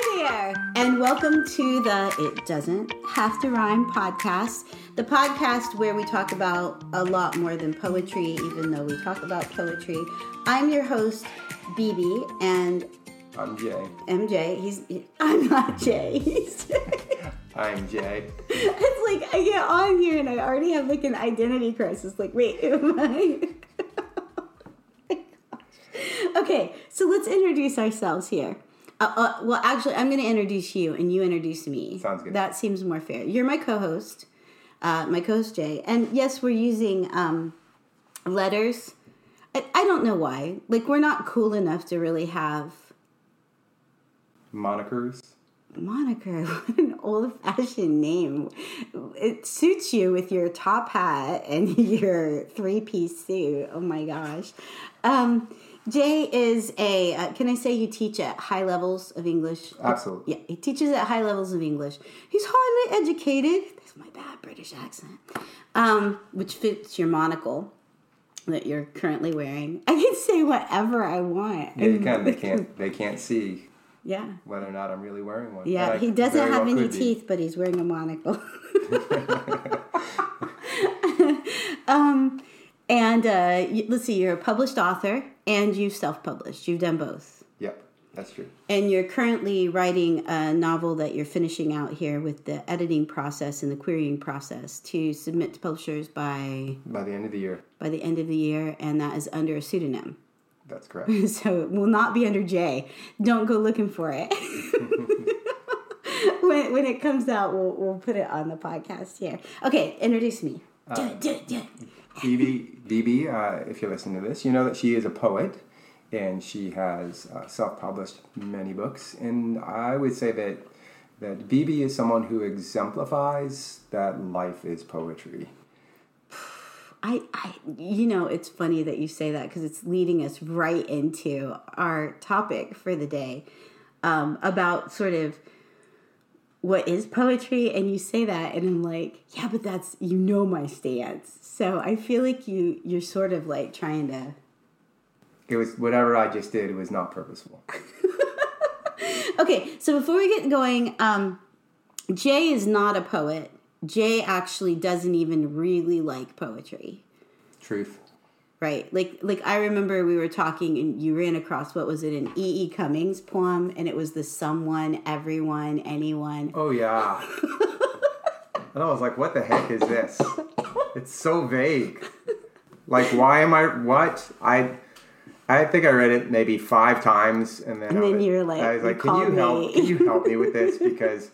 Hi there, and welcome to the It Doesn't Have to Rhyme podcast, the podcast where we talk about a lot more than poetry, even though we talk about poetry. I'm your host, BB, and I'm Jay. MJ. He's I'm not Jay. I'm Jay. it's like I get on here and I already have like an identity crisis. Like, wait, am I? Oh okay, so let's introduce ourselves here. Uh, uh, well, actually, I'm going to introduce you, and you introduce me. Sounds good. That seems more fair. You're my co-host, uh, my co-host Jay, and yes, we're using um, letters. I, I don't know why. Like, we're not cool enough to really have Monikers. moniker. What an old-fashioned name. It suits you with your top hat and your three-piece suit. Oh my gosh. Um, Jay is a. Uh, can I say you teach at high levels of English? Absolutely. Yeah, he teaches at high levels of English. He's highly educated. That's my bad British accent. Um, which fits your monocle that you're currently wearing. I can say whatever I want. Yeah, you can. They can't. They can't see Yeah. whether or not I'm really wearing one. Yeah, I he doesn't have well any could be. teeth, but he's wearing a monocle. um, and uh, let's see, you're a published author and you've self published. You've done both. Yep, that's true. And you're currently writing a novel that you're finishing out here with the editing process and the querying process to submit to publishers by By the end of the year, by the end of the year, and that is under a pseudonym. that's correct. So it will not be under J. Don't go looking for it. when, when it comes out, we'll, we'll put it on the podcast here. Okay, introduce me. Do it, do it, do it. BB, BB, uh, if you're listening to this, you know that she is a poet, and she has uh, self-published many books. And I would say that that BB is someone who exemplifies that life is poetry. I, I, you know, it's funny that you say that because it's leading us right into our topic for the day um, about sort of what is poetry. And you say that, and I'm like, yeah, but that's you know my stance. So I feel like you you're sort of like trying to It was whatever I just did It was not purposeful. Okay, so before we get going, um, Jay is not a poet. Jay actually doesn't even really like poetry, Truth. Right? Like, like I remember we were talking, and you ran across what was it, an E. E. Cummings poem, and it was the someone, everyone, anyone. Oh yeah. and I was like, what the heck is this? It's so vague. Like why am I what? I I think I read it maybe five times and then, And I then was- you're like, I was "You like, can you help me." can you help me with this? Because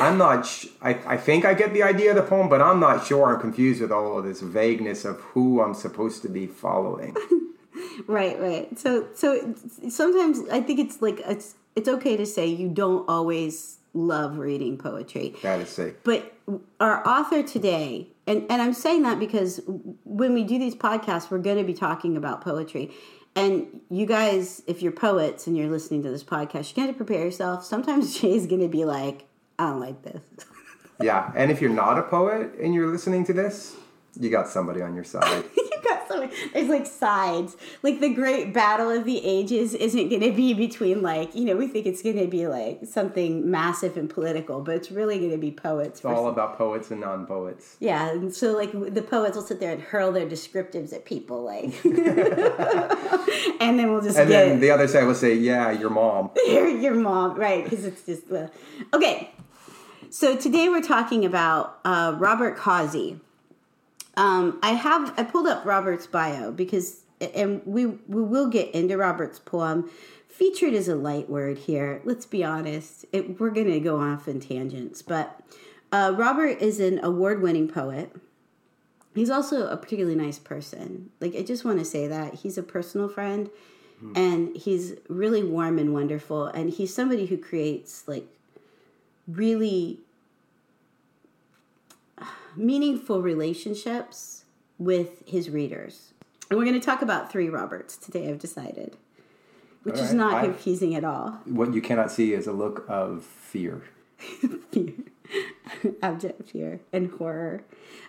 I'm not sh- I, I think I get the idea of the poem, but I'm not sure. I'm confused with all of this vagueness of who I'm supposed to be following. Right, right. So, so sometimes I think it's like it's it's okay to say you don't always love reading poetry. That is sick. But our author today, and, and I'm saying that because when we do these podcasts, we're going to be talking about poetry. And you guys, if you're poets and you're listening to this podcast, you got to prepare yourself. Sometimes Jay's going to be like, I don't like this. Yeah. And if you're not a poet and you're listening to this, you got somebody on your side. there's like sides. Like the great battle of the ages isn't going to be between like, you know, we think it's going to be like something massive and political, but it's really going to be poets. It's all about poets and non-poets. Yeah, and so like the poets will sit there and hurl their descriptives at people, like, and then we'll just And then the other side will say, "Yeah, your mom." your, your mom, right? Because it's just uh, okay. So today we're talking about uh, Robert Cozzi. Um, I have I pulled up Robert's bio because, and we we will get into Robert's poem. Featured is a light word here. Let's be honest. It, we're going to go off in tangents, but uh, Robert is an award-winning poet. He's also a particularly nice person. Like I just want to say that he's a personal friend, and he's really warm and wonderful. And he's somebody who creates like really meaningful relationships with his readers. And we're going to talk about three Roberts today. I've decided, which All is not I- confusing at all. What you cannot see is a look of fear. fear, abject fear, and horror.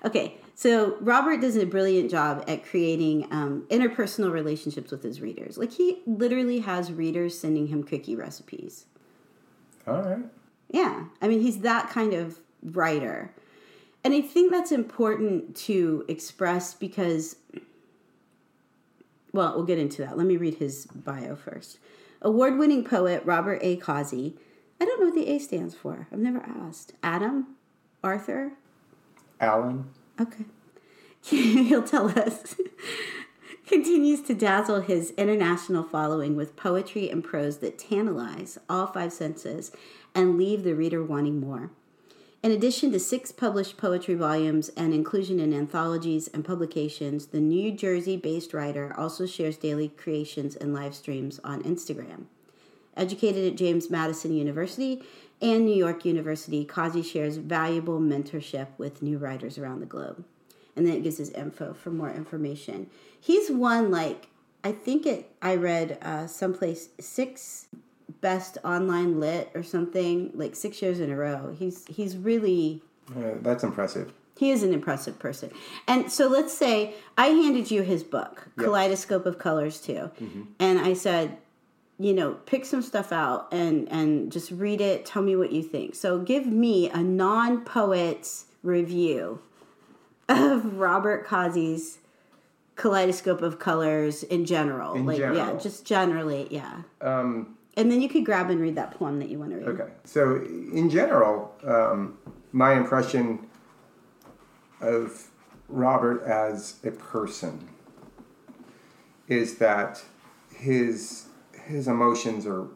Okay, so Robert does a brilliant job at creating um, interpersonal relationships with his readers. Like he literally has readers sending him cookie recipes. All right. Yeah. I mean, he's that kind of writer. And I think that's important to express because, well, we'll get into that. Let me read his bio first. Award winning poet Robert A. Cozzi. I don't know what the A stands for. I've never asked. Adam? Arthur? Alan. Okay. He'll tell us. Continues to dazzle his international following with poetry and prose that tantalize all five senses and leave the reader wanting more. In addition to six published poetry volumes and inclusion in anthologies and publications, the New Jersey based writer also shares daily creations and live streams on Instagram. Educated at James Madison University and New York University, Cozzi shares valuable mentorship with new writers around the globe. And then it gives his info for more information. He's won, like, I think it, I read uh, someplace six best online lit or something like six years in a row. He's he's really Uh, that's impressive. he is an impressive person. And so let's say I handed you his book, Yep. Kaleidoscope of Colors II. And I said, you know, pick some stuff out and and just read it, tell me what you think. So give me a non-poet's review of Robert Cozzi's Kaleidoscope of Colors in general. In like yeah, just generally, yeah. Um, And then you could grab and read that poem that you want to read. okay. So, in general, um, my impression of Robert as a person is that his his emotions are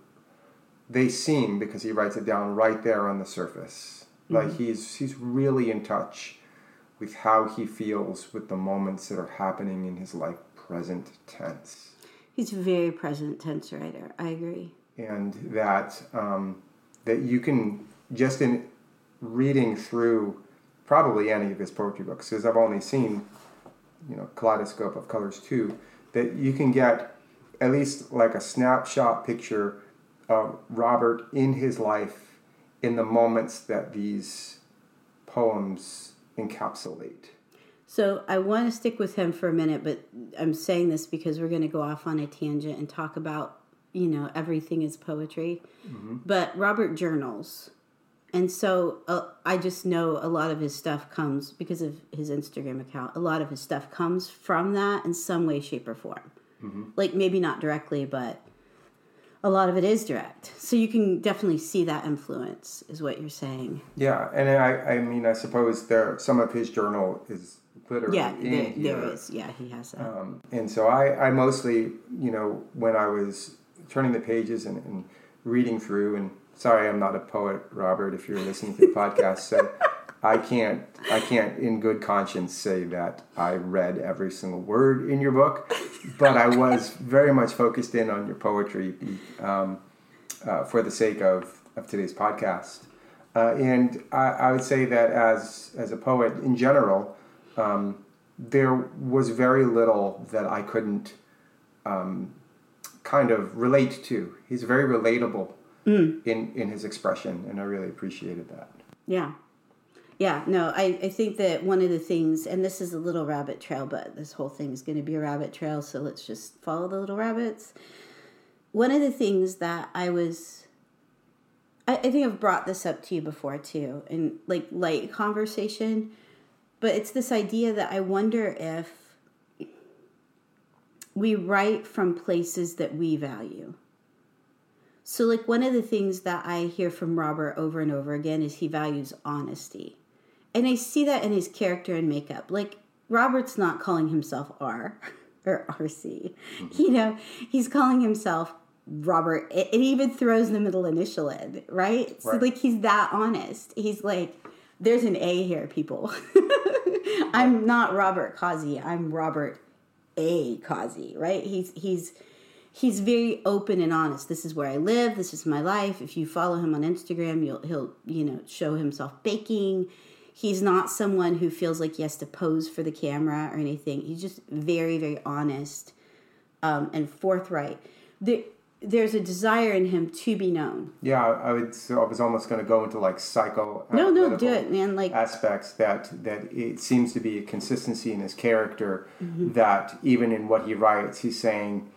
they seem because he writes it down right there on the surface like he's he's really in touch with how he feels with the moments that are happening in his life present tense He's a very present tense writer. I agree. And that um, that you can just in reading through probably any of his poetry books because I've only seen you know Kaleidoscope of Colors II that you can get at least like a snapshot picture of Robert in his life in the moments that these poems encapsulate. So I want to stick with him for a minute, but I'm saying this because we're going to go off on a tangent and talk about, you know, everything is poetry. But Robert journals. And so uh, I just know a lot of his stuff comes because of his Instagram account. A lot of his stuff comes from that in some way, shape, or form. Like maybe not directly, but a lot of it is direct. So you can definitely see that influence, is what you're saying. Yeah, and I, I mean, I suppose there some of his journal is literally Yeah, in there, here. there is. Yeah, he has that. Um, and so I, I mostly, you know, when I was turning the pages and, and reading through, and sorry, I'm not a poet, Robert, if you're listening to the podcast, so I can't, I can't, in good conscience, say that I read every single word in your book, but I was very much focused in on your poetry um, uh, for the sake of, of today's podcast. Uh, and I, I would say that as as a poet in general, um, there was very little that I couldn't um, kind of relate to. He's very relatable mm. in in his expression, and I really appreciated that. Yeah. Yeah, no, I, I think that one of the things, and this is a little rabbit trail, but this whole thing is going to be a rabbit trail, so let's just follow the little rabbits. One of the things that I was, I, I think I've brought this up to you before too, in like light conversation, but it's this idea that I wonder if we write from places that we value. So, like, one of the things that I hear from Robert over and over again is he values honesty. And I see that in his character and makeup. Like, Robert's not calling himself R or RC. Mm-hmm. You know, he's calling himself Robert. It, it even throws the middle initial in, right? So, like, he's that honest. He's like, there's an A here, people. I'm not Robert Cozzi. I'm Robert A. Cozzi, right? He's he's he's very open and honest. This is where I live. This is my life. If you follow him on Instagram, you'll he'll you know show himself baking. He's not someone who feels like he has to pose for the camera or anything. He's just very very honest um, and forthright. There, there's a desire in him to be known. Yeah, I would. So I was almost going to go into like psycho. No, no, do it, man. Like aspects that that it seems to be a consistency in his character that even in what he writes he's saying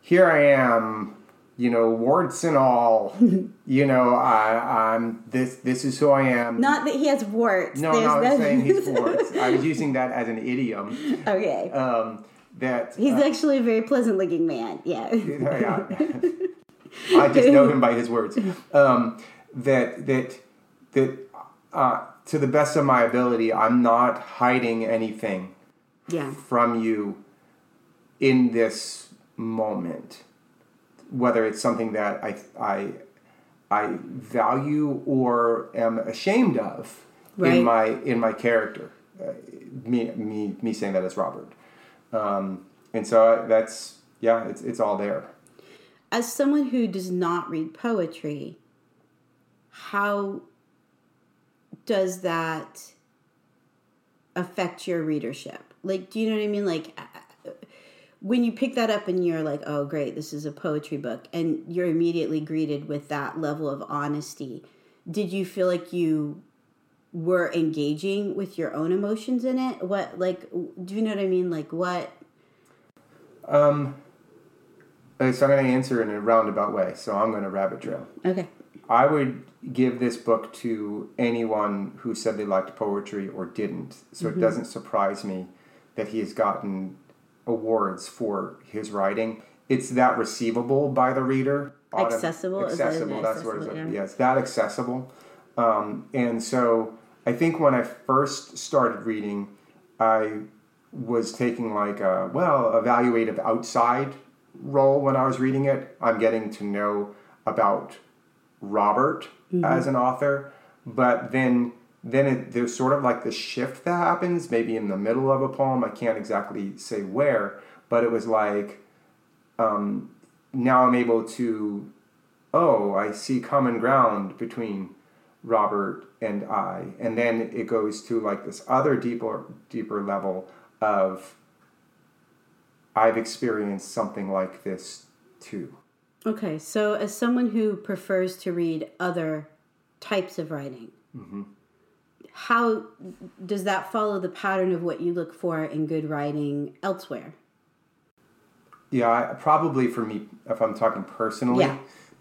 here i am you know, warts and all. you know, I, I'm this. This is who I am. Not that he has warts. no, no, I'm saying he's warts. I was using that as an idiom. okay. Um, that He's uh, actually a very pleasant looking man. Yeah. yeah. I just know him by his words. Um, that that that uh, to the best of my ability, I'm not hiding anything yeah. from you in this moment, whether it's something that I I I value or am ashamed of Right. in my in my character. Uh, me me me saying that as Robert, um, and so that's yeah, it's it's all there. As someone who does not read poetry, how does that affect your readership? Like, do you know what I mean? Like, uh, when you pick that up and you're like, oh, great, this is a poetry book, and you're immediately greeted with that level of honesty, did you feel like you were engaging with your own emotions in it? What, like, do you know what I mean? Like, what? Um, uh, so I'm going to answer in a roundabout way. So I'm going to rabbit trail. Okay. I would give this book to anyone who said they liked poetry or didn't. So Mm-hmm. it doesn't surprise me that he has gotten awards for his writing. It's that receivable by the reader. Accessible? Is that Accessible. an That's what it's accessible, yeah. it's that accessible. Um, and so I think when I first started reading, I was taking like a well evaluative outside role when I was reading it. I'm getting to know about Robert as an author, but then then it, there's sort of like the shift that happens maybe in the middle of a poem. I can't exactly say where, but it was like um, now I'm able to oh I see common ground between Robert and I, and then it goes to like this other deeper deeper level of I've experienced something like this too. Okay, so as someone who prefers to read other types of writing, how does that follow the pattern of what you look for in good writing elsewhere? Yeah, I, probably for me, if I'm talking personally, Yeah.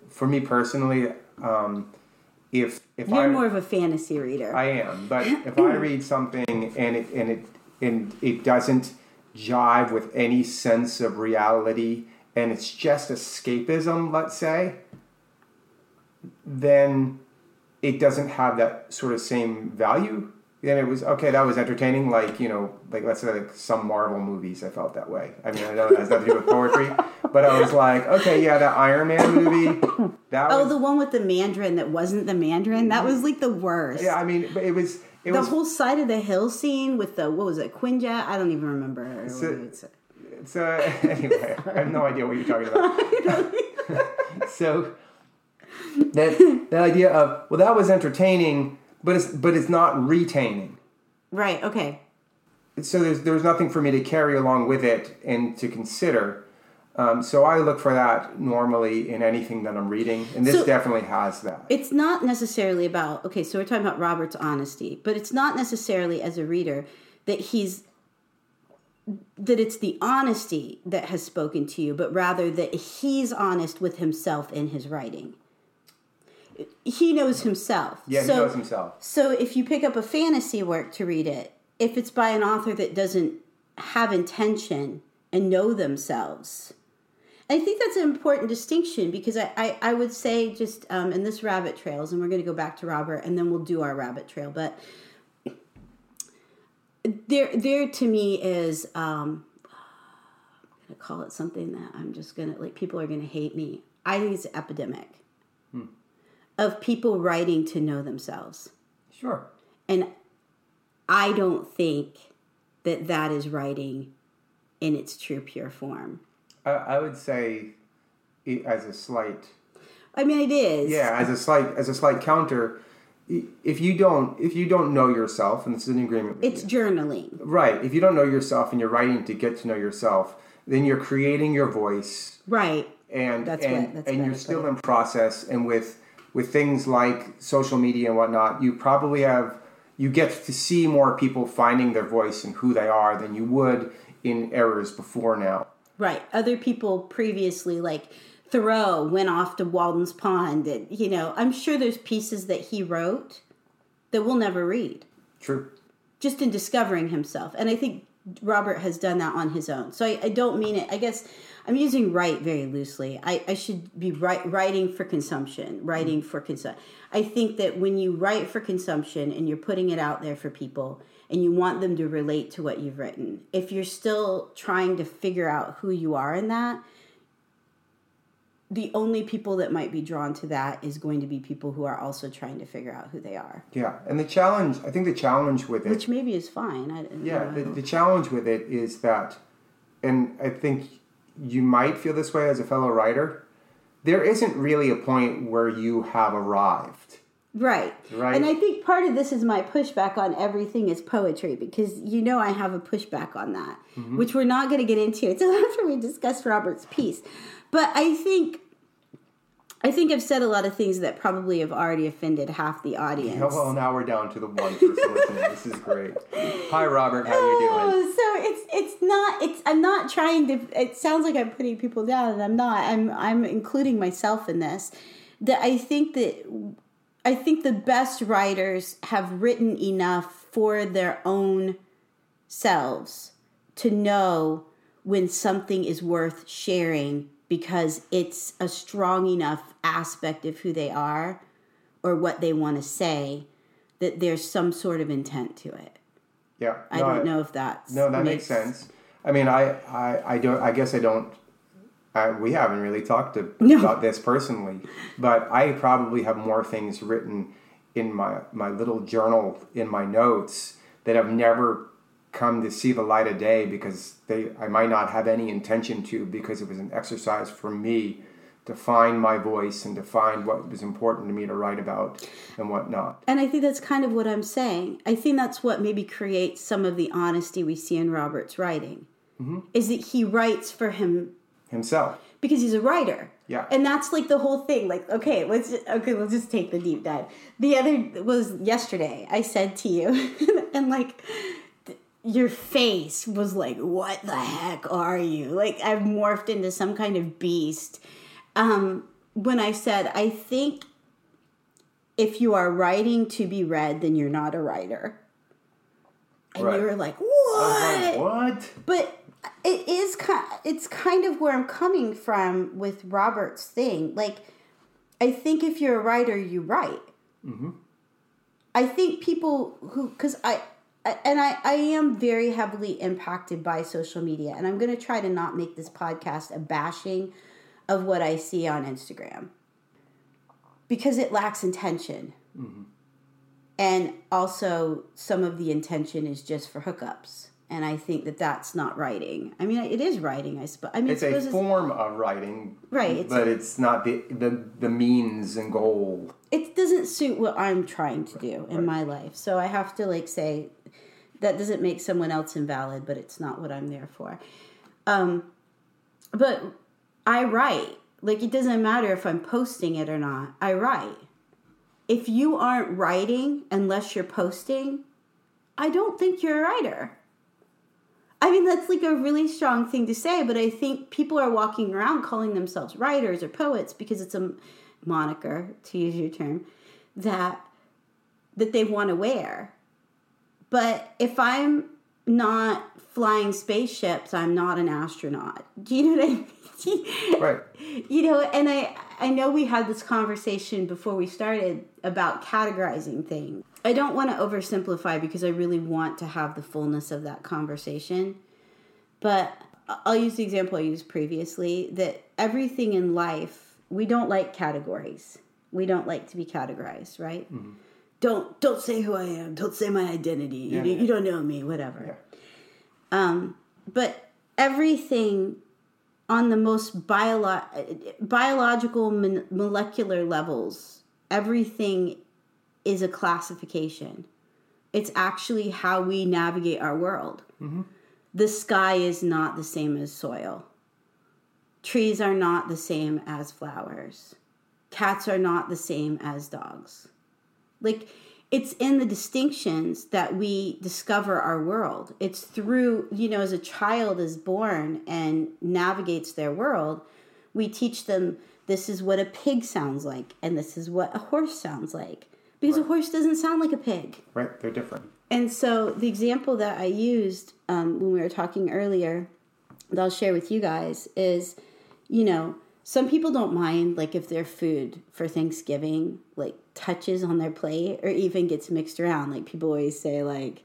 for me personally, um, if if You're I more of a fantasy reader. I am, but if I read something and it and it and it doesn't jive with any sense of reality, and it's just escapism, let's say, then it doesn't have that sort of same value. Then it was okay. That was entertaining. Like you know, like let's say like some Marvel movies. I felt that way. I mean, I know it has nothing to do with poetry, but I was like, okay, yeah, that Iron Man movie. That oh, was the one with the Mandarin that wasn't the Mandarin? That was like the worst. yeah. I mean, but it was it the was whole side of the hill scene with the, what was it, Quinjet? I don't even remember. a- what it's- It's uh, anyway. I have no idea what you're talking about. so that that idea of well, that was entertaining, but it's but it's not retaining. right, okay. So there's there's nothing for me to carry along with it and to consider. Um, so I look for that normally in anything that I'm reading, and this So- definitely has that. it's not necessarily about okay so we're talking about robert's honesty but it's not necessarily as a reader that he's that it's the honesty that has spoken to you but rather that he's honest with himself in his writing he knows himself yeah, so he knows himself. so if you pick up a fantasy work to read it if it's by an author that doesn't have intention and know themselves I think that's an important distinction because I, I, I would say just um, in this rabbit trails, and we're going to go back to Robert, and then we'll do our rabbit trail. But there, there to me is um, I'm going to call it something that I'm just going to like. People are going to hate me. I think it's an epidemic of people writing to know themselves, Sure. and I don't think that that is writing in its true pure form. I, I would say as a slight I mean, it is. Yeah, as a slight as a slight counter, if you don't if you don't know yourself, and this is an agreement It's you, journaling. right? If you don't know yourself and you're writing to get to know yourself, then you're creating your voice, Right. and That's and what- that's and you're still in process. And with with things like social media and whatnot, you probably have you get to see more people finding their voice and who they are than you would in eras before now. Right. Other people previously, like Thoreau went off to Walden's Pond. And, you know, I'm sure there's pieces that he wrote that we'll never read True. just in discovering himself. And I think Robert has done that on his own. So I, I don't mean it, I guess I'm using write very loosely. I, I should be write, writing for consumption, writing for consumption. I think that when you write for consumption and you're putting it out there for people and you want them to relate to what you've written, if you're still trying to figure out who you are in that, the only people that might be drawn to that is going to be people who are also trying to figure out who they are, Yeah, and the challenge, I think the challenge with it which maybe is fine. I, Yeah, the, the challenge with it is that, and I think you might feel this way as a fellow writer, there isn't really a point where you have arrived. Right. Right. And I think part of this is my pushback on everything is poetry because you know I have a pushback on that, Mm-hmm. which we're not going to get into until after we discuss Robert's piece. But I think I think I've said a lot of things that probably have already offended half the audience. Oh, well, now we're down to the one person listening. This is great. Hi, Robert. How are you doing? Oh, so it's it's not it's I'm not trying to it sounds like I'm putting people down and I'm not. I'm I'm including myself in this. That I think that I think the best writers have written enough for their own selves to know when something is worth sharing because it's a strong enough aspect of who they are or what they want to say that there's some sort of intent to it. Yeah. I don't know if that's No, that makes sense. I mean, I, I, I don't. I guess I don't. I, we haven't really talked to, No. about this personally, but I probably have more things written in my my little journal in my notes that have never come to see the light of day because they I might not have any intention to because it was an exercise for me to find my voice and to find what was important to me to write about and whatnot. And I think that's kind of what I'm saying. I think that's what maybe creates some of the honesty we see in Robert's writing. Mm-hmm. Is that he writes for him Himself. because he's a writer. Yeah. And that's like the whole thing. Like, okay, let's just, okay, we'll just take the deep dive. The other was yesterday. I said to you, and like, your face was like, "What the heck are you?" Like, I've morphed into some kind of beast. Um, when I said, I think if you are writing to be read, then you're not a writer. And Right. you were like, "What?" like, what? but it is kind it's kind of where i'm coming from with robert's thing like i think if you're a writer you write i think people who because I and I, I am very heavily impacted by social media and i'm going to try to not make this podcast a bashing of what i see on instagram because it lacks intention mm-hmm. and also some of the intention is just for hookups and i think that that's not writing i mean it is writing i suppose i mean It's a suppose it's, form of writing, Right, it's- but it's not the, the the means and goal. it doesn't suit what i'm trying to do in Right. my life so i have to like say that doesn't make someone else invalid but it's not what i'm there for. Um but i write. Like it doesn't matter if i'm posting it or not. I write. If you aren't writing unless you're posting i don't think you're a writer. I mean, that's like a really strong thing to say, but I think people are walking around calling themselves writers or poets because it's a moniker, to use your term, that that they want to wear. But if I'm not flying spaceships, I'm not an astronaut. Do you know what I mean? Right. you know and i i know we had this conversation before we started about categorizing things i don't want to oversimplify because i really want to have the fullness of that conversation but i'll use the example i used previously that everything in life we don't like categories we don't like to be categorized right mm-hmm. Don't don't say who i am don't say my identity you, Yeah, you don't know me whatever Yeah. um, but everything on the most biolo- biological mon- molecular levels, everything is a classification. It's actually how we navigate our world. The sky is not the same as soil. Trees are not the same as flowers. Cats are not the same as dogs. Like, it's in the distinctions that we discover our world. It's through, you know, as a child is born and navigates their world, we teach them this is what a pig sounds like and this is what a horse sounds like because a horse doesn't sound like a pig Right, they're different. and so the example that I used um, when we were talking earlier that I'll share with you guys is, you know, some people don't mind like if their food for Thanksgiving like touches on their plate or even gets mixed around. Like people always say like,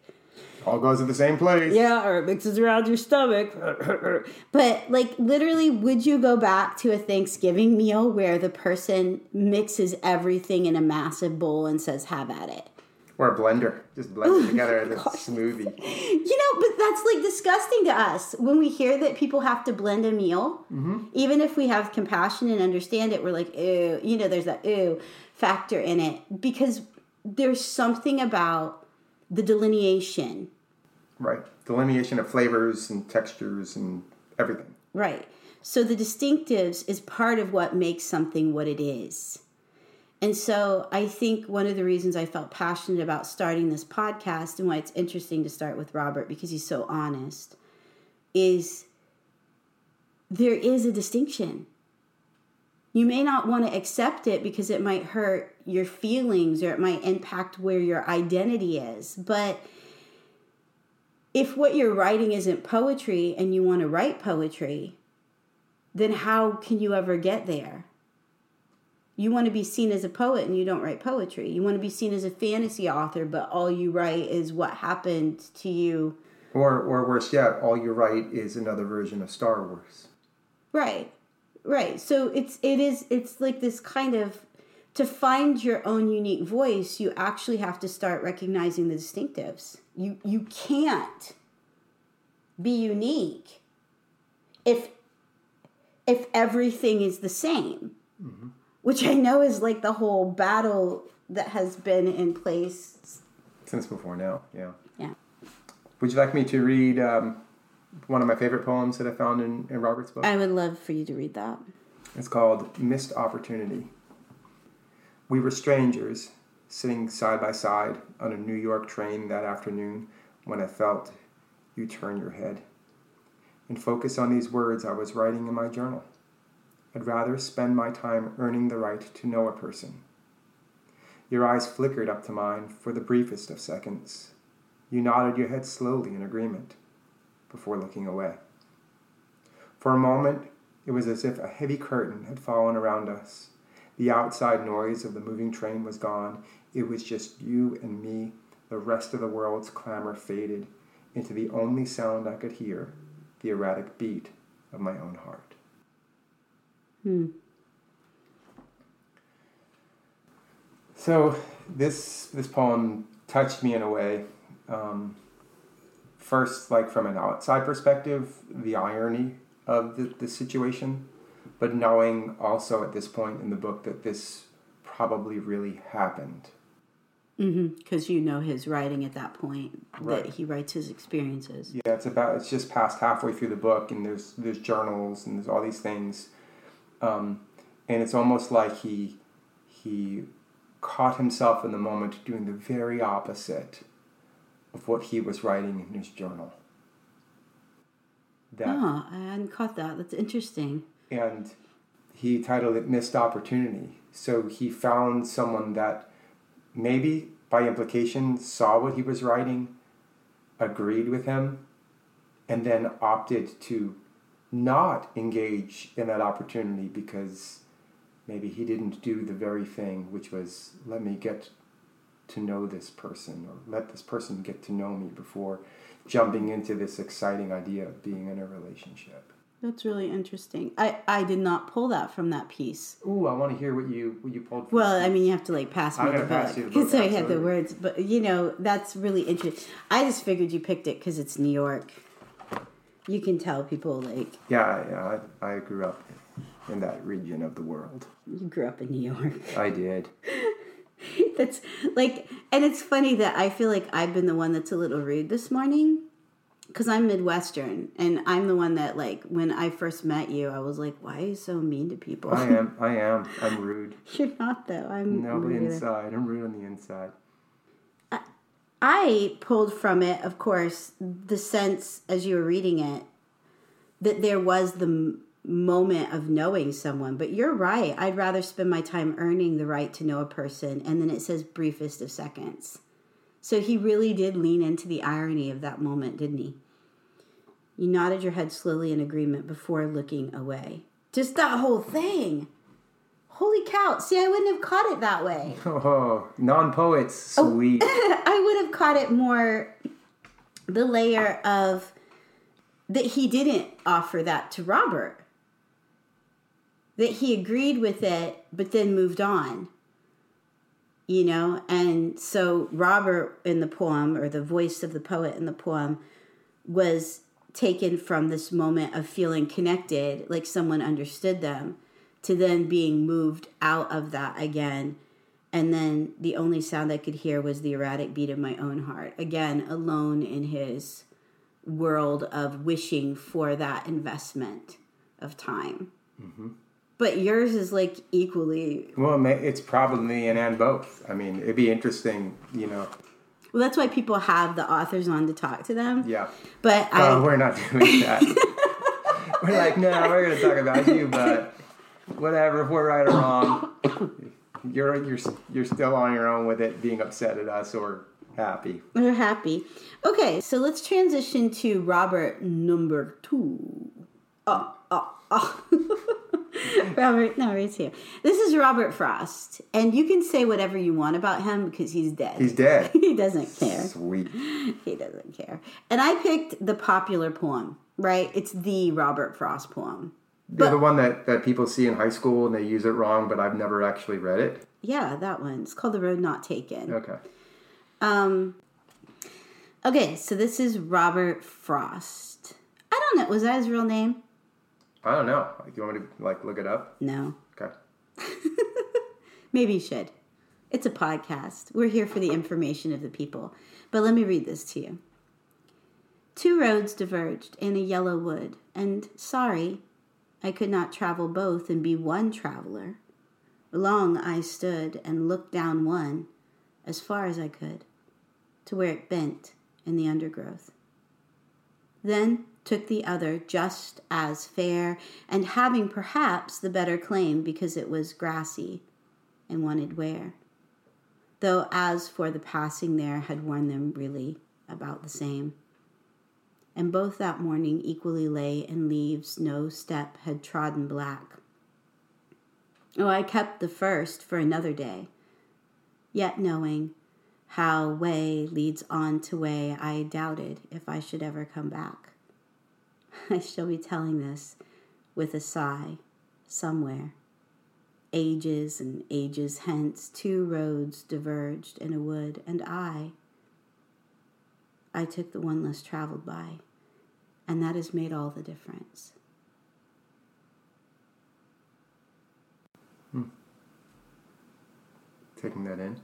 All goes to the same place. yeah, or it mixes around your stomach. but like literally, would you go back to a Thanksgiving meal where the person mixes everything in a massive bowl and says, "Have at it"? Or a blender. Just blend it together in a smoothie. You know, but that's like disgusting to us when we hear that people have to blend a meal. Mm-hmm. Even if we have compassion and understand it, we're like, ew, you know, there's that ew factor in it because there's something about the delineation, Right. Delineation of flavors and textures and everything. right? So the distinctives is part of what makes something what it is. And so I think one of the reasons I felt passionate about starting this podcast and why it's interesting to start with Robert because he's so honest is there is a distinction. You may not want to accept it because it might hurt your feelings or it might impact where your identity is. But if what you're writing isn't poetry and you want to write poetry, then how can you ever get there? You want to be seen as a poet and you don't write poetry. You want to be seen as a fantasy author, but all you write is what happened to you. Or, or worse yet, all you write is another version of Star Wars. Right. Right. So it's it is it's like this kind of to find your own unique voice, you actually have to start recognizing the distinctives. You you can't be unique if if everything is the same. Which I know is like the whole battle that has been in place. Since before now, yeah. Yeah. Would you like me to read um, one of my favorite poems that I found in, in Robert's book? I would love for you to read that. It's called Missed Opportunity. We were strangers, sitting side by side on a New York train that afternoon when I felt you turn your head. And focus on these words I was writing in my journal. I'd rather spend my time earning the right to know a person. Your eyes flickered up to mine for the briefest of seconds. You nodded your head slowly in agreement before looking away. For a moment, it was as if a heavy curtain had fallen around us. The outside noise of the moving train was gone. It was just you and me. The rest of the world's clamor faded into the only sound I could hear the erratic beat of my own heart. Hmm. So this this poem touched me in a way. Um, first, like from an outside perspective, the irony of the, the situation, but knowing also at this point in the book that this probably really happened. Because you know his writing at that point, Right. that he writes his experiences. Yeah, it's about it's just past halfway through the book, and there's there's journals and there's all these things, um, and it's almost like he he caught himself in the moment doing the very opposite of what he was writing in his journal. That Oh, I hadn't caught that. That's interesting. and he titled it missed opportunity so he found someone that maybe by implication saw what he was writing agreed with him and then opted to not engage in that opportunity because maybe he didn't do the very thing which was let me get to know this person or let this person get to know me before jumping into this exciting idea of being in a relationship That's really interesting. I, I did not pull that from that piece. Ooh, I want to hear what you what you pulled. From Well, I mean, you have to like pass me I'm the gonna book you the book, because I had the words. But you know, that's really interesting. I just figured you picked it because it's New York. You can tell people like yeah, yeah. I, I grew up in that region of the world. you grew up in New York. I did. that's like, and it's funny that I feel like I've been the one that's a little rude this morning because I'm Midwestern and I'm the one that like when I first met you, I was like, why are you so mean to people? I am. I am. I'm rude. You're not though. I'm No, rude. inside, I'm rude on the inside. I pulled from it, of course, the sense as you were reading it that there was the moment of knowing someone. But you're right. I'd rather spend my time earning the right to know a person. And then it says briefest of seconds. So he really did lean into the irony of that moment, didn't he? You nodded your head slowly in agreement before looking away. Just that whole thing. Holy cow. See, I wouldn't have caught it that way. Oh, non poets, oh, sweet. I would have caught it more the layer of that he didn't offer that to Robert. That he agreed with it, but then moved on. You know, and so Robert in the poem, or the voice of the poet in the poem, was taken from this moment of feeling connected, like someone understood them, to then being moved out of that again. And then the only sound I could hear was the erratic beat of my own heart. Again, alone in his world of wishing for that investment of time. Mm-hmm. But yours is like equally. Well, it's probably an and both. I mean, it'd be interesting, you know. Well, that's why people have the authors on to talk to them. Yeah. But well, I. we're not doing that. we're like, no, we're going to talk about you, but whatever. If we're right or wrong, you're you're you're still on your own with it, being upset at us or happy. We're happy. Okay, so let's transition to Robert number two. Oh, oh, oh. Robert, no, right here. This is Robert Frost, and you can say whatever you want about him because he's dead. He's dead. he doesn't care. Sweet. He doesn't care. And I picked the popular poem, right? It's the Robert Frost poem. But, the one that, that people see in high school and they use it wrong, but I've never actually read it. Yeah, that one. It's called The Road Not Taken. Okay. Um. Okay, so this is Robert Frost. I don't know. Was that his real name? I don't know. Do you want me to like look it up? No. Okay. Maybe you should. It's a podcast. We're here for the information of the people. But let me read this to you. Two roads diverged in a yellow wood, and sorry, I could not travel both and be one traveler. Long I stood and looked down one, as far as I could, to where it bent in the undergrowth. Then took the other just as fair, and having perhaps the better claim because it was grassy and wanted wear. Though as for the passing there had worn them really about the same. And both that morning equally lay in leaves no step had trodden black. Oh, I kept the first for another day, yet knowing how way leads on to way, I doubted if I should ever come back. I shall be telling this with a sigh somewhere. Ages and ages hence, two roads diverged in a wood, and I, I took the one less traveled by, and that has made all the difference. Hmm. Taking that in.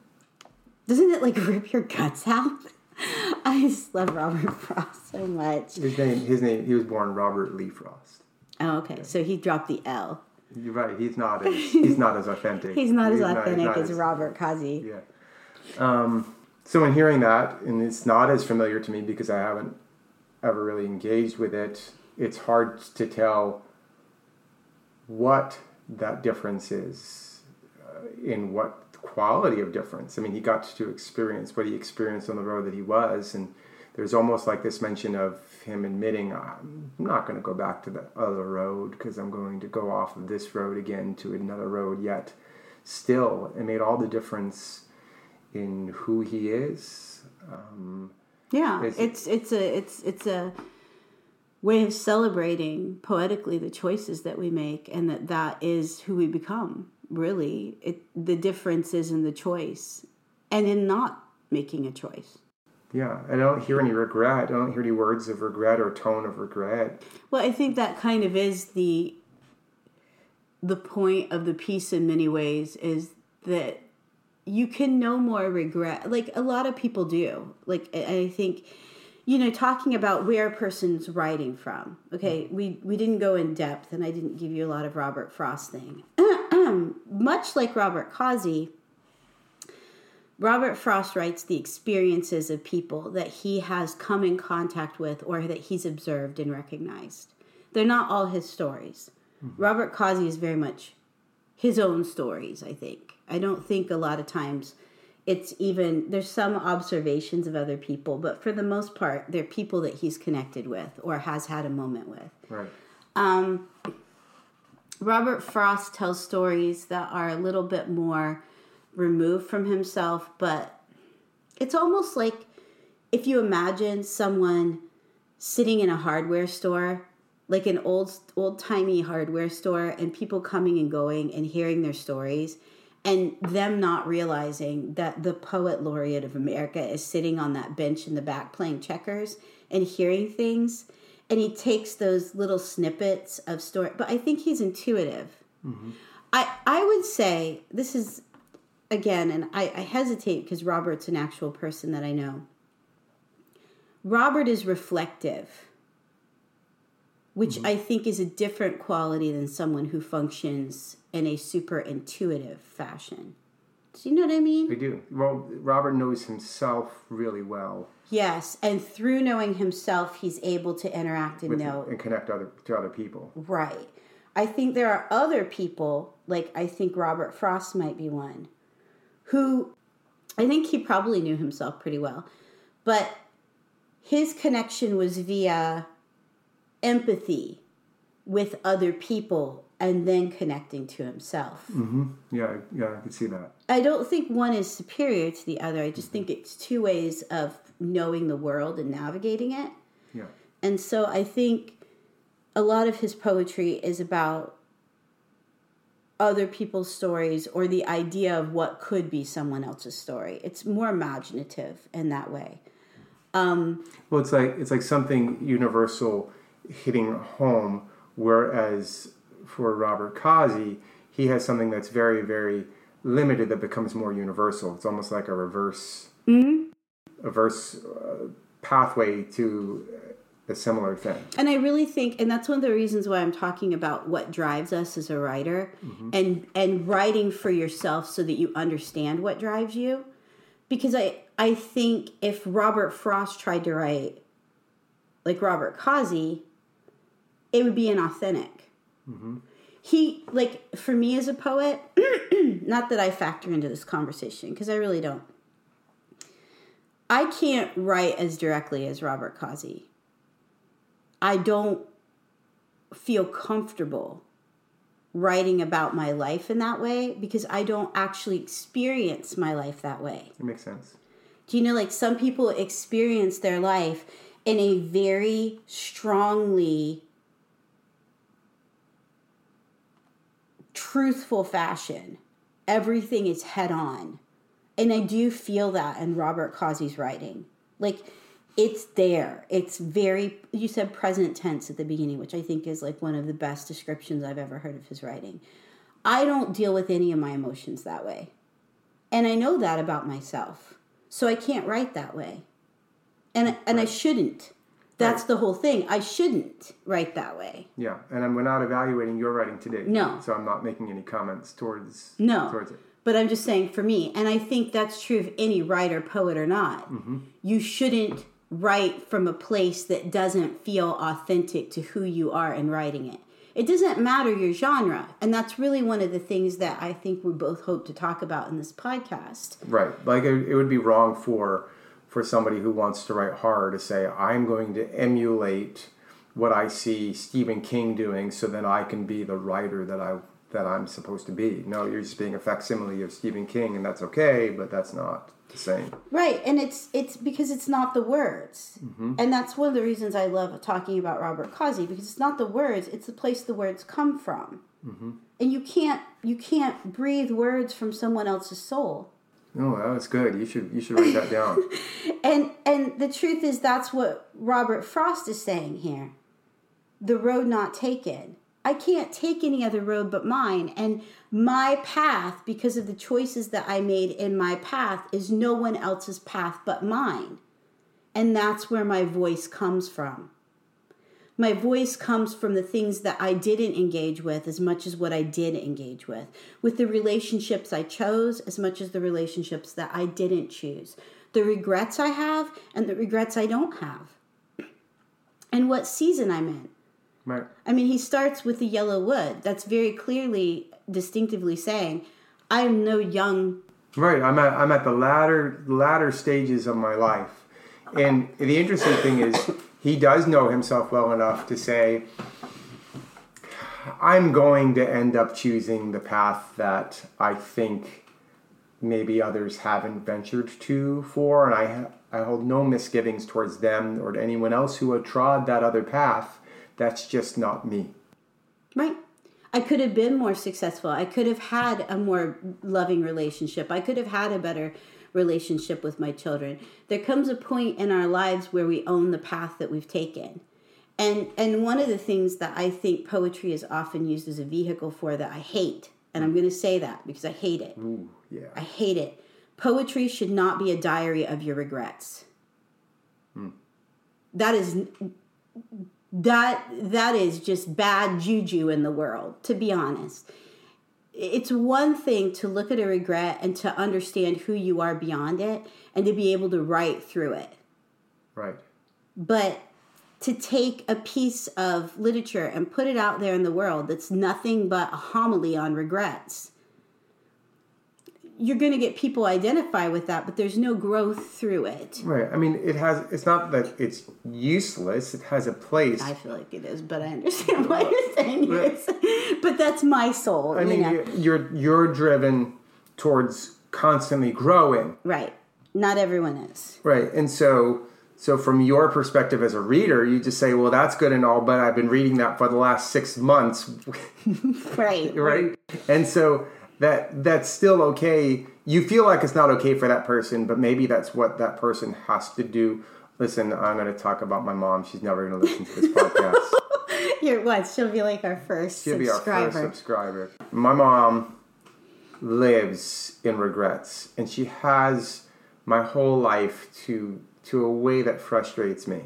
Doesn't it like rip your guts out? I just love Robert Frost so much. His name, his name, he was born Robert Lee Frost. Oh, okay. So he dropped the L. You're right. He's not as he's not as authentic. he's not he's as authentic not, as, as, Robert Cozzi. Yeah. Um, so in hearing that, and it's not as familiar to me because I haven't ever really engaged with it. It's hard to tell what that difference is uh, in what quality of difference. I mean, he got to experience what he experienced on the road that he was, and there's almost like this mention of him admitting, I'm not going to go back to the other road because I'm going to go off of this road again to another road. Yet, still, it made all the difference in who he is. Um, yeah, it's it's a it's it's a way of celebrating poetically the choices that we make, and that that is who we become really it the difference is in the choice and in not making a choice. Yeah i don't hear any regret. I don't hear any words of regret or tone of regret. Well i think that kind of is the the point of the piece in many ways is that you can no more regret like a lot of people do. Like i think you know talking about where a person's writing from. Okay mm. we we didn't go in depth and i didn't give you a lot of robert frost thing much like Robert Cozzi, Robert Frost writes the experiences of people that he has come in contact with or that he's observed and recognized. They're not all his stories. Robert Cozzi is very much his own stories, I think. I don't think a lot of times it's even there's some observations of other people, but for the most part, they're people that he's connected with or has had a moment with. Right. Um, Robert Frost tells stories that are a little bit more removed from himself, but it's almost like if you imagine someone sitting in a hardware store, like an old old timey hardware store, and people coming and going and hearing their stories, and them not realizing that the poet laureate of America is sitting on that bench in the back playing checkers and hearing things and he takes those little snippets of story but i think he's intuitive. Mm-hmm. i i would say this is again and i, I hesitate because robert's an actual person that i know. Robert is reflective which mm-hmm. i think is a different quality than someone who functions in a super intuitive fashion. Do you know what i mean? I do. Well robert knows himself really well Yes, and through knowing himself, he's able to interact and With, know and connect other to other people. Right. I think there are other people, like I think Robert Frost might be one, who I think he probably knew himself pretty well, but his connection was via empathy with other people and then connecting to himself. Mm-hmm. Yeah, yeah, I can see that. I don't think one is superior to the other. I just think it's two ways of knowing the world and navigating it. Yeah. And so I think a lot of his poetry is about other people's stories or the idea of what could be someone else's story. It's more imaginative in that way. Um, well, it's like it's like something universal hitting home, whereas for Robert Cozzi, he has something that's very, very limited that becomes more universal. It's almost like a reverse mm-hmm averse uh, pathway to a similar thing. And I really think, and that's one of the reasons why I'm talking about what drives us as a writer, mm-hmm. and and writing for yourself so that you understand what drives you. Because I I think if Robert Frost tried to write like Robert Cozzi, it would be inauthentic. Mm-hmm. He like for me as a poet, not that I factor into this conversation because I really don't. I can't write as directly as Robert Cozzi. I don't feel comfortable writing about my life in that way because I don't actually experience my life that way. It makes sense. Do you know, like some people experience their life in a very strongly truthful fashion? Everything is head on and I do feel that in Robert Cozzi's writing. Like it's there. It's very you said present tense at the beginning, which I think is like one of the best descriptions I've ever heard of his writing. I don't deal with any of my emotions that way. And I know that about myself. So I can't write that way. And and right. I shouldn't. That's right. the whole thing. I shouldn't write that way. Yeah, and we're not evaluating your writing today. No. So I'm not making any comments towards no. towards it. But I'm just saying for me, and I think that's true of any writer, poet, or not. Mm-hmm. You shouldn't write from a place that doesn't feel authentic to who you are in writing it. It doesn't matter your genre. And that's really one of the things that I think we both hope to talk about in this podcast. Right. Like it, it would be wrong for for somebody who wants to write horror to say, I'm going to emulate what I see Stephen King doing so that I can be the writer that I that I'm supposed to be. No, you're just being a facsimile of Stephen King, and that's okay, but that's not the same. Right, and it's it's because it's not the words, mm-hmm. and that's one of the reasons I love talking about Robert Cozzi because it's not the words; it's the place the words come from, mm-hmm. and you can't you can't breathe words from someone else's soul. Oh, that was good. You should you should write that down. and and the truth is, that's what Robert Frost is saying here: the road not taken I can't take any other road but mine. And my path, because of the choices that I made in my path, is no one else's path but mine. And that's where my voice comes from. My voice comes from the things that I didn't engage with as much as what I did engage with, with the relationships I chose as much as the relationships that I didn't choose, the regrets I have and the regrets I don't have, and what season I'm in Right. I mean, he starts with the yellow wood. That's very clearly, distinctively saying, I am no young. Right. I'm at I'm at the latter latter stages of my life, and the interesting thing is he does know himself well enough to say, I'm going to end up choosing the path that I think maybe others haven't ventured to for, and I I hold no misgivings towards them or to anyone else who had trod that other path. That's just not me. Right. I could have been more successful. I could have had a more loving relationship. I could have had a better relationship with my children. There comes a point in our lives where we own the path that we've taken. And and one of the things that I think poetry is often used as a vehicle for that I hate, and I'm going to say that because I hate it. Ooh, yeah. I hate it. Poetry should not be a diary of your regrets. Hmm. That is that that is just bad juju in the world, to be honest. It's one thing to look at a regret and to understand who you are beyond it and to be able to write through it. Right. But to take a piece of literature and put it out there in the world that's nothing but a homily on regrets you're going to get people identify with that but there's no growth through it Right. I mean, it has. It's not that it's useless. It has a place. i feel like it is but i understand why you're saying yes but that's my soul I you mean, know you're you're driven towards constantly growing, right not everyone is right? And so, so from your perspective as a reader, you just say, "Well, that's good and all, but I've been reading that for the last six months, right right?" And so that that's still okay. You feel like it's not okay for that person, but maybe that's what that person has to do. Listen, I'm going to talk about my mom. She's never going to listen to this podcast. you're what she'll be like our 1st She'll be our first subscriber. My mom lives in regrets, and she has my whole life to to a way that frustrates me.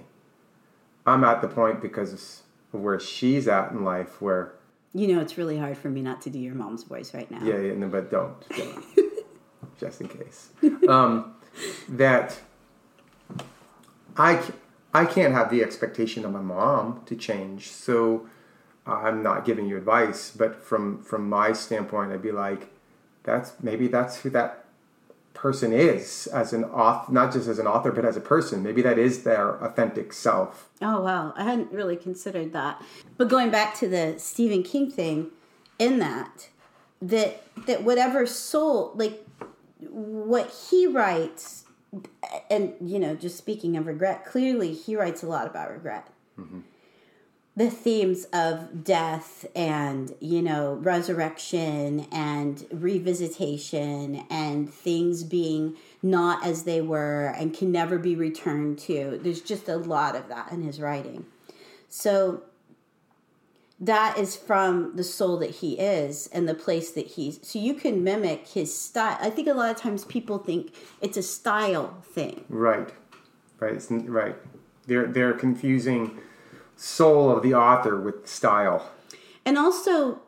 I'm at the point because of where she's at in life, where you know it's really hard for me not to do your mom's voice right now yeah, yeah no, but don't, don't. just in case. Um, that I can't have the expectation of my mom to change, so I'm not giving you advice. But from from my standpoint, I'd be like, that's maybe that's who that person is as an author, not just as an author, but as a person. Maybe that is their authentic self. Oh wow, I hadn't really considered that. But going back to the Stephen King thing, in that that that whatever soul like what he writes and you know just speaking of regret clearly he writes a lot about regret mm-hmm. The themes of death and you know resurrection and revisitation and things being not as they were and can never be returned to. There's just a lot of that in his writing. So that is from the soul that he is and the place that he's so you can mimic his style. I think a lot of times people think it's a style thing. Right, right, it's, right. They're they're confusing soul of the author with style. and also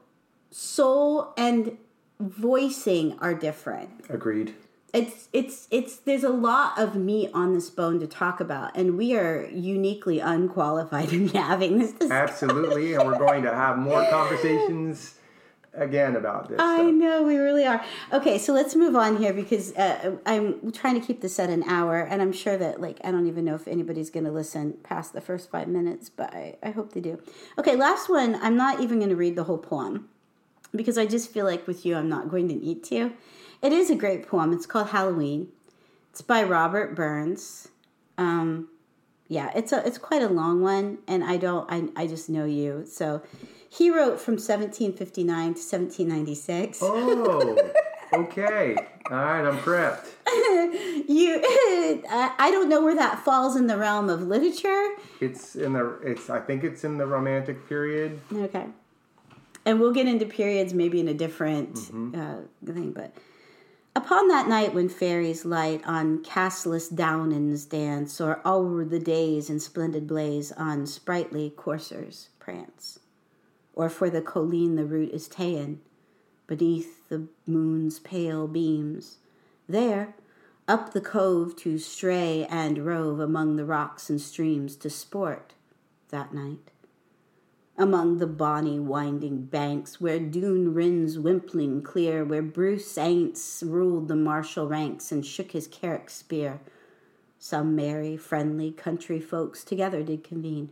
soul and voicing are different Agreed. it's it's it's there's a lot of meat on this bone to talk about and we are uniquely unqualified in having this discussion. Absolutely, and we're going to have more conversations again about this. I stuff. know we really are. Okay, so let's move on here because uh, I'm trying to keep this at an hour, and I'm sure that like I don't even know if anybody's going to listen past the first five minutes, but I, I hope they do. Okay, last one. I'm not even going to read the whole poem because I just feel like with you, I'm not going to need to. It is a great poem. It's called Halloween. It's by Robert Burns. Um, yeah, it's a it's quite a long one, and I don't I I just know you so. He wrote from 1759 to 1796. Oh, okay. All right, I'm prepped. You, I I don't know where that falls in the realm of literature. It's in the. It's. I think it's in the Romantic period. Okay, and we'll get into periods maybe in a different uh, thing. But upon that night when fairies light on Cassilis downlands dance, or o'er the days in splendid blaze on sprightly coursers prance, or for the colleen the root is ta'en beneath the moon's pale beams, there up the cove to stray and rove among the rocks and streams to sport that night. among the bonny winding banks, where Doon rins wimpling clear, where Bruce Saints ruled the martial ranks and shook his carrick spear. Some merry, friendly country folks together did convene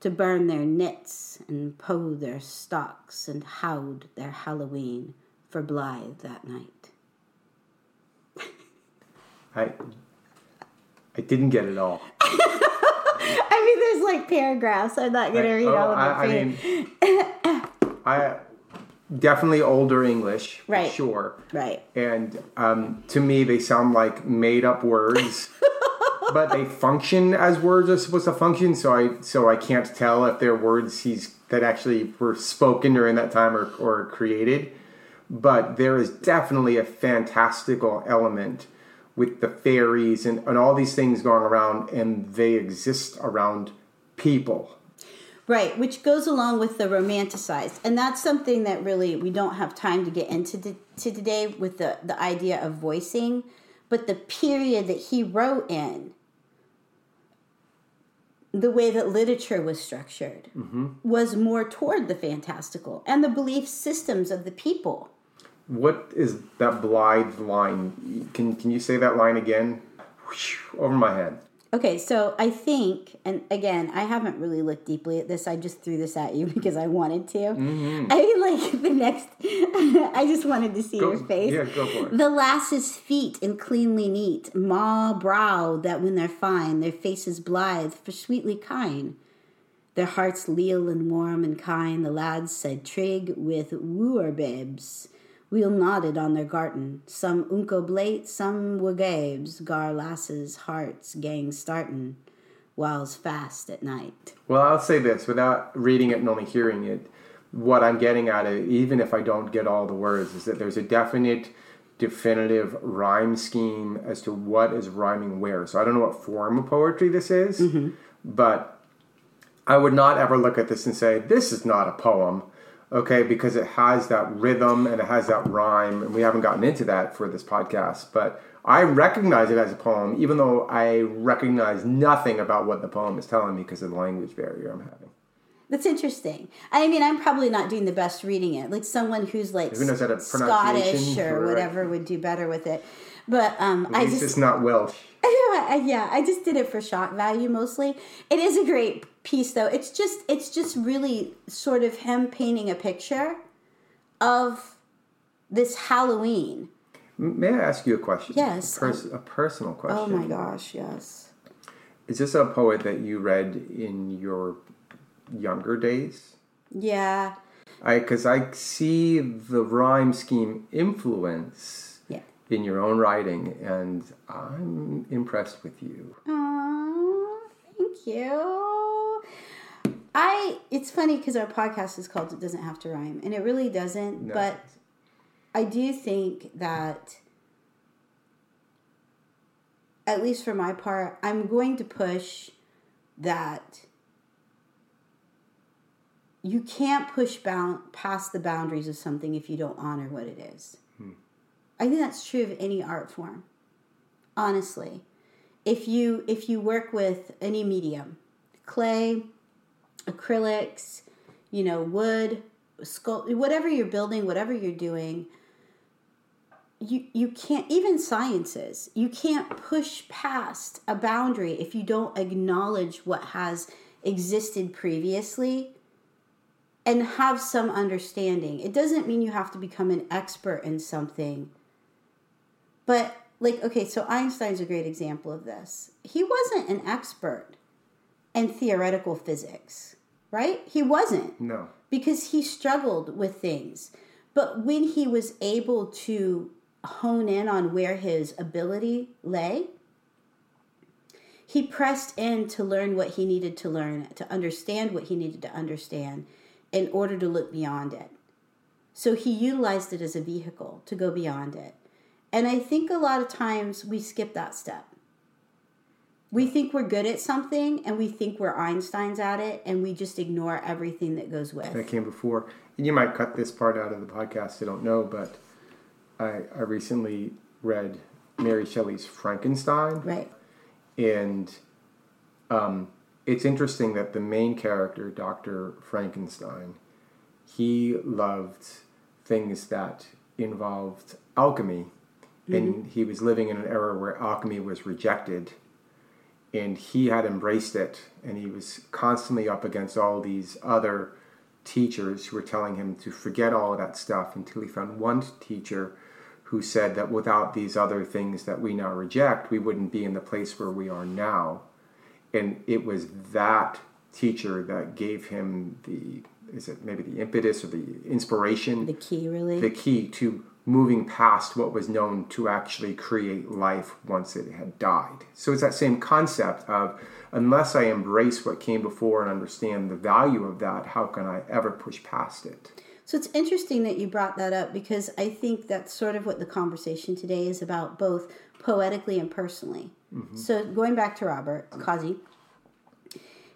to burn their knits and poe their stocks and howd their Halloween for Blythe that night. I I didn't get it all. I mean, there's like paragraphs. I'm not to read oh, all of I, I it. mean, I definitely older English, for Right. Sure, right. and um, to me they sound like made up words. but they function as words are supposed to function, so I so I can't tell if they're words he's that actually were spoken during that time or, or created. But there is definitely a fantastical element with the fairies and, and all these things going around, and they exist around people. Right, which goes along with the romanticized. And that's something that really we don't have time to get into to, to today with the, the idea of voicing. But the period that he wrote in, the way that literature was structured, mm-hmm. was more toward the fantastical and the belief systems of the people. What is that Blythe line? Can can you say that line again? Whew, Over my head. Okay, so I think, and again, I haven't really looked deeply at this. I just threw this at you because I wanted to. Mm-hmm. I mean, like the next, I just wanted to see Go- your face. yeah, go for it. The lasses' feet and cleanly neat, ma brow that when they're fine, their faces blithe for sweetly kind. Their hearts leal and warm and kind. The lads said trig with wooer babes. Wheel nodded on their garten. Some unco blate, some were gabes. Gar lasses' hearts gang startin', whiles fast at night. Well, I'll say this without reading it and only hearing it. What I'm getting at it, even if I don't get all the words, is that there's a definite, definitive rhyme scheme as to what is rhyming where. So I don't know what form of poetry this is, mm-hmm. but I would not ever look at this and say, this is not a poem, okay, because it has that rhythm and it has that rhyme. And we haven't gotten into that for this podcast, but I recognize it as a poem, even though I recognize nothing about what the poem is telling me because of the language barrier I'm having. That's interesting. I mean, I'm probably not doing the best reading it. Like someone who's like Who knows how to Scottish or whatever would do better with it. But um, I just it's not Welsh. Yeah, I just did it for shock value mostly. It is a great piece though. It's just it's just really sort of him painting a picture of this Halloween. May I ask you a question? Yes. A, pers- a personal question. Oh my gosh, yes. Is this a poet that you read in your younger days? Yeah. I because I see the rhyme scheme influence. In your own writing, and I'm impressed with you. Aww, thank you. I it's funny because our podcast is called It Doesn't Have to Rhyme, and it really doesn't, No. but I do think that at least for my part, I'm going to push that you can't push bound past the boundaries of something if you don't honor what it is. Hmm. I think that's true of any art form. Honestly, if you if you work with any medium, clay, acrylics, you know, wood, sculpt, whatever you're building, whatever you're doing, you you can't even sciences you can't push past a boundary if you don't acknowledge what has existed previously and have some understanding it doesn't mean you have to become an expert in something but like okay so einstein's a great example of this he wasn't an expert in theoretical physics right he wasn't No. because he struggled with things. But when he was able to hone in on where his ability lay, he pressed in to learn what he needed to learn, to understand what he needed to understand in order to look beyond it. So he utilized it as a vehicle to go beyond it. And I think a lot of times we skip that step. We think we're good at something and we think we're Einstein's at it and we just ignore everything that goes with. that came before. And you might cut this part out of the podcast. I don't know, but I I recently read Mary Shelley's Frankenstein, Right. and um, it's interesting that the main character, Dr. Frankenstein, he loved things that involved alchemy. And mm-hmm. he was living in an era where alchemy was rejected. And he had embraced it. And he was constantly up against all these other teachers who were telling him to forget all of that stuff until he found one teacher who said that without these other things that we now reject, we wouldn't be in the place where we are now. And it was that teacher that gave him the is it maybe the impetus or the inspiration The key, really. the key to moving past what was known to actually create life once it had died. So it's that same concept of unless I embrace what came before and understand the value of that, how can I ever push past it? So it's interesting that you brought that up because I think that's sort of what the conversation today is about, both poetically and personally. Mm-hmm. So going back to Robert Cozzi,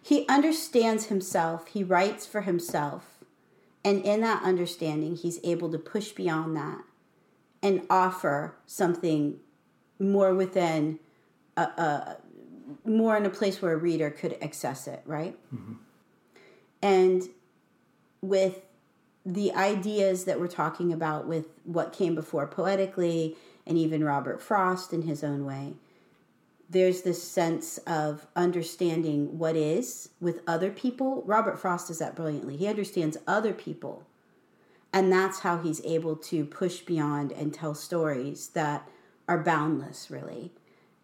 he understands himself, he writes for himself, and in that understanding, he's able to push beyond that and offer something more within a, a more in a place where a reader could access it, right? Mm-hmm. And with the ideas that we're talking about with what came before poetically and even Robert Frost in his own way, there's this sense of understanding what is with other people. Robert Frost does that brilliantly. He understands other people. And that's how he's able to push beyond and tell stories that are boundless, really.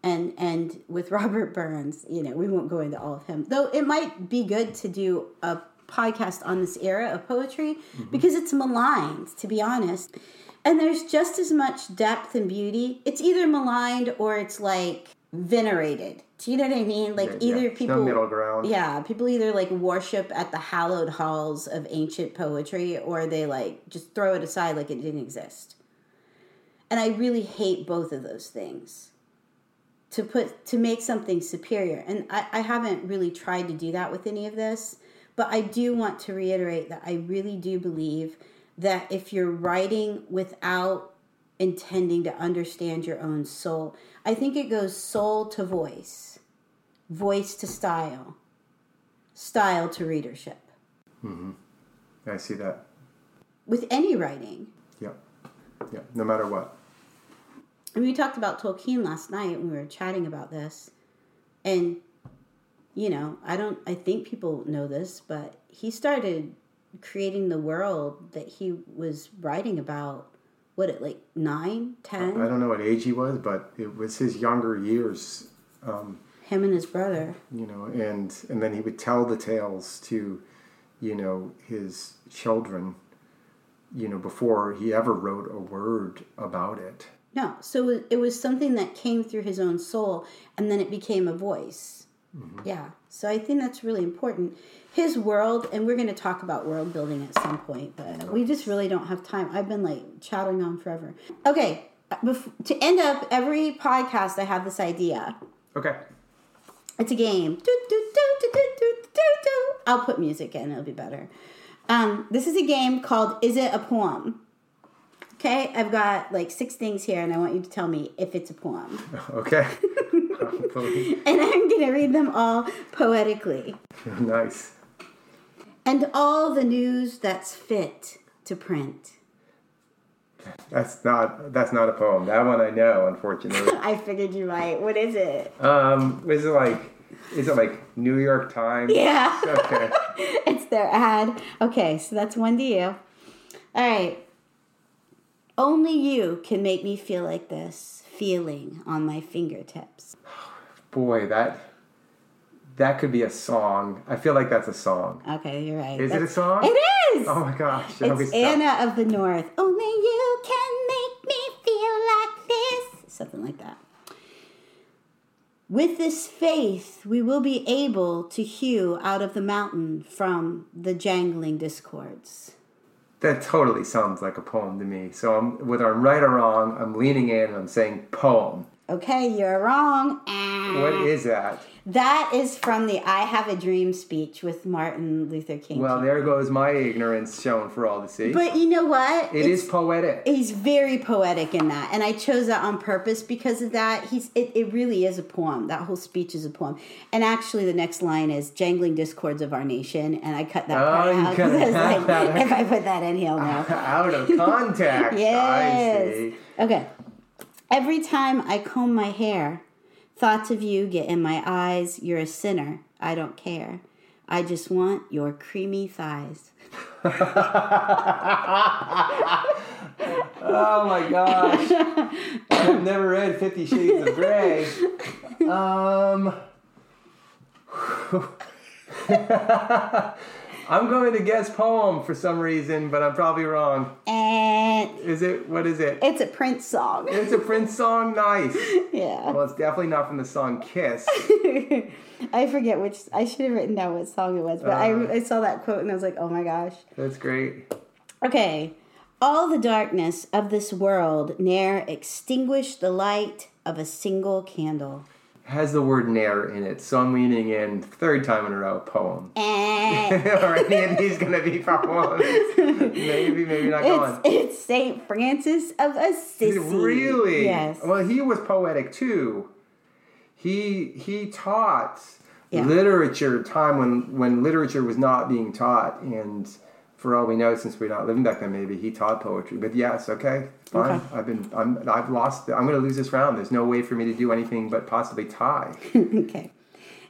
And and with Robert Burns, you know, we won't go into all of him. Though it might be good to do a podcast on this era of poetry mm-hmm. because it's maligned, to be honest. And there's just as much depth and beauty. It's either maligned or it's like venerated. Do you know what I mean? Like Yeah, either yeah. People middle ground. Yeah, people either like worship at the hallowed halls of ancient poetry or they like just throw it aside like it didn't exist. And I really hate both of those things. To put to make something superior. And I, I haven't really tried to do that with any of this, but I do want to reiterate that I really do believe that if you're writing without intending to understand your own soul, I think it goes soul to voice, voice to style, style to readership. Mm-hmm. I see that. With any writing. Yeah. Yeah. No matter what. And we talked about Tolkien last night when we were chatting about this. And, you know, I don't, I think people know this, but he started creating the world that he was writing about, what, at like nine, ten? I don't know what age he was, but it was his younger years, um, Him and his brother. you know, and and then he would tell the tales to, you know, his children, you know, before he ever wrote a word about it. No, so it- it was something that came through his own soul, and then it became a voice. Yeah, so I think that's really important. His world, and we're going to talk about world building at some point, but we just really don't have time. I've been like chattering on forever. Okay, bef- to end up every podcast, I have this idea. Okay. It's a game. Do, do, do. I'll put music in, it'll be better. Um, this is a game called Is It a Poem? Okay, I've got like six things here, and I want you to tell me if it's a poem. Okay. And I'm going to read them all poetically. nice. And all the news that's fit to print. That's not that's not a poem. That one I know, unfortunately. I figured you might. What is it? um, is it like is it like New York Times? Yeah, Okay. it's their ad. Okay, so that's one to you. All right. Only you can make me feel like this, feeling on my fingertips. Boy, that that could be a song. I feel like that's a song. Okay, you're right. Is it a song? It is! Oh my gosh. It's. Anna of the North. Only you can make me feel like this. Something like that. With this faith, we will be able to hew out of the mountain from the jangling discords. That totally sounds like a poem to me. So I'm, whether I'm right or wrong, I'm leaning in and I'm saying poem. Okay, you're wrong. What is that? That is from the I Have a Dream speech with Martin Luther King. Well, there goes my ignorance shown for all to see. But you know what? It is poetic. He's very poetic in that, and I chose that on purpose because of that. He's it, it really is a poem. That whole speech is a poem. And actually, the next line is "jangling discords of our nation," and I cut that Oh, part out cut because that like, out. if I put that in, he'll know. Out of context. Yes. I see. Okay. Every time I comb my hair, thoughts of you get in my eyes. You're a sinner. I don't care. I just want your creamy thighs. Oh my gosh. I've never read Fifty Shades of Grey. Um. I'm going to guess poem for some reason, but I'm probably wrong. And Is it? What is it? it's a Prince song. It's a Prince song. Nice. yeah. Well, it's definitely not from the song Kiss. I forget which. I should have written down what song it was, but Uh. I, I saw that quote and I was like, oh my gosh. That's great. Okay. All the darkness of this world ne'er extinguished the light of a single candle. Has the word "nair" in it, so I'm leaning in third time in a row. Poem. And Are any of these gonna be poems? maybe, maybe not it's going. it's Saint Francis of Assisi. Really? Yes. Well, he was poetic too. He he taught Yeah. literature time when when literature was not being taught, and for all we know, since we're not living back then, maybe he taught poetry. But yes, okay, fine. Okay. I've been I'm I've lost. I'm going to lose this round. There's no way for me to do anything but possibly tie. okay.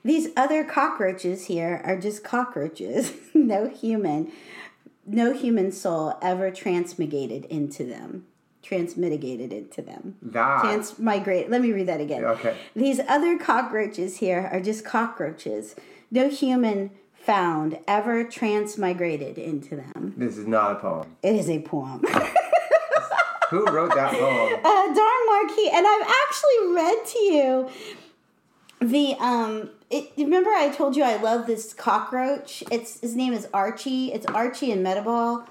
These other cockroaches here are just cockroaches. no human, no human soul ever transmigrated into them. Transmitigated into them. That Transmigrate. Let me read that again. Okay. These other cockroaches here are just cockroaches. No human found ever transmigrated into them. this is not a poem. It is a poem. Who wrote that poem? uh, Don Marquis, and I've actually read to you the um. It, remember, I told you I love this cockroach. It's his name is Archie. It's Archie and Mehitabel.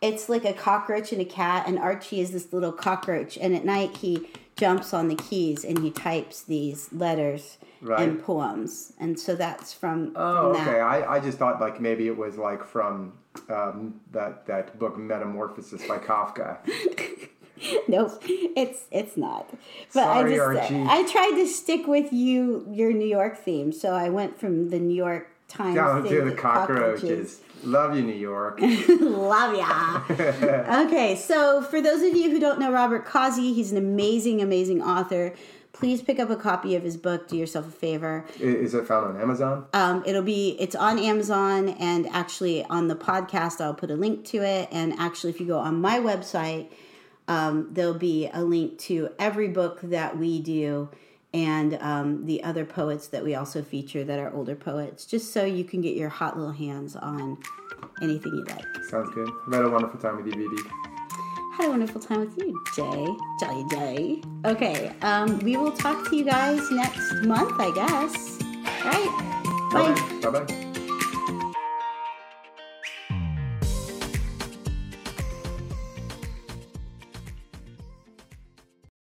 It's like a cockroach and a cat, and Archie is this little cockroach. And at night, he jumps on the keys and he types these letters Right. and poems. And so that's from, Oh, from that. okay. I, I just thought like maybe it was like from um, that that book Metamorphosis by Kafka. nope, it's it's not. But Sorry, I just Archie. I tried to stick with you your New York theme, so I went from the New York Times Down to the to cockroaches. Love you, New York. Love ya. okay, so for those of you who don't know Robert Cozzi, he's an amazing, amazing author. Please pick up a copy of his book. Do yourself a favor. Is it found on Amazon? Um, it'll be it's on Amazon and actually on the podcast I'll put a link to it. And actually, if you go on my website, um, there'll be a link to every book that we do and um, the other poets that we also feature that are older poets, just so you can get your hot little hands on anything you like. Sounds good. I've had a wonderful time with you, BB. Had a wonderful time with you, Jay. Jolly Jay. Okay, um, we will talk to you guys next month, I guess. All right. Bye. Bye bye.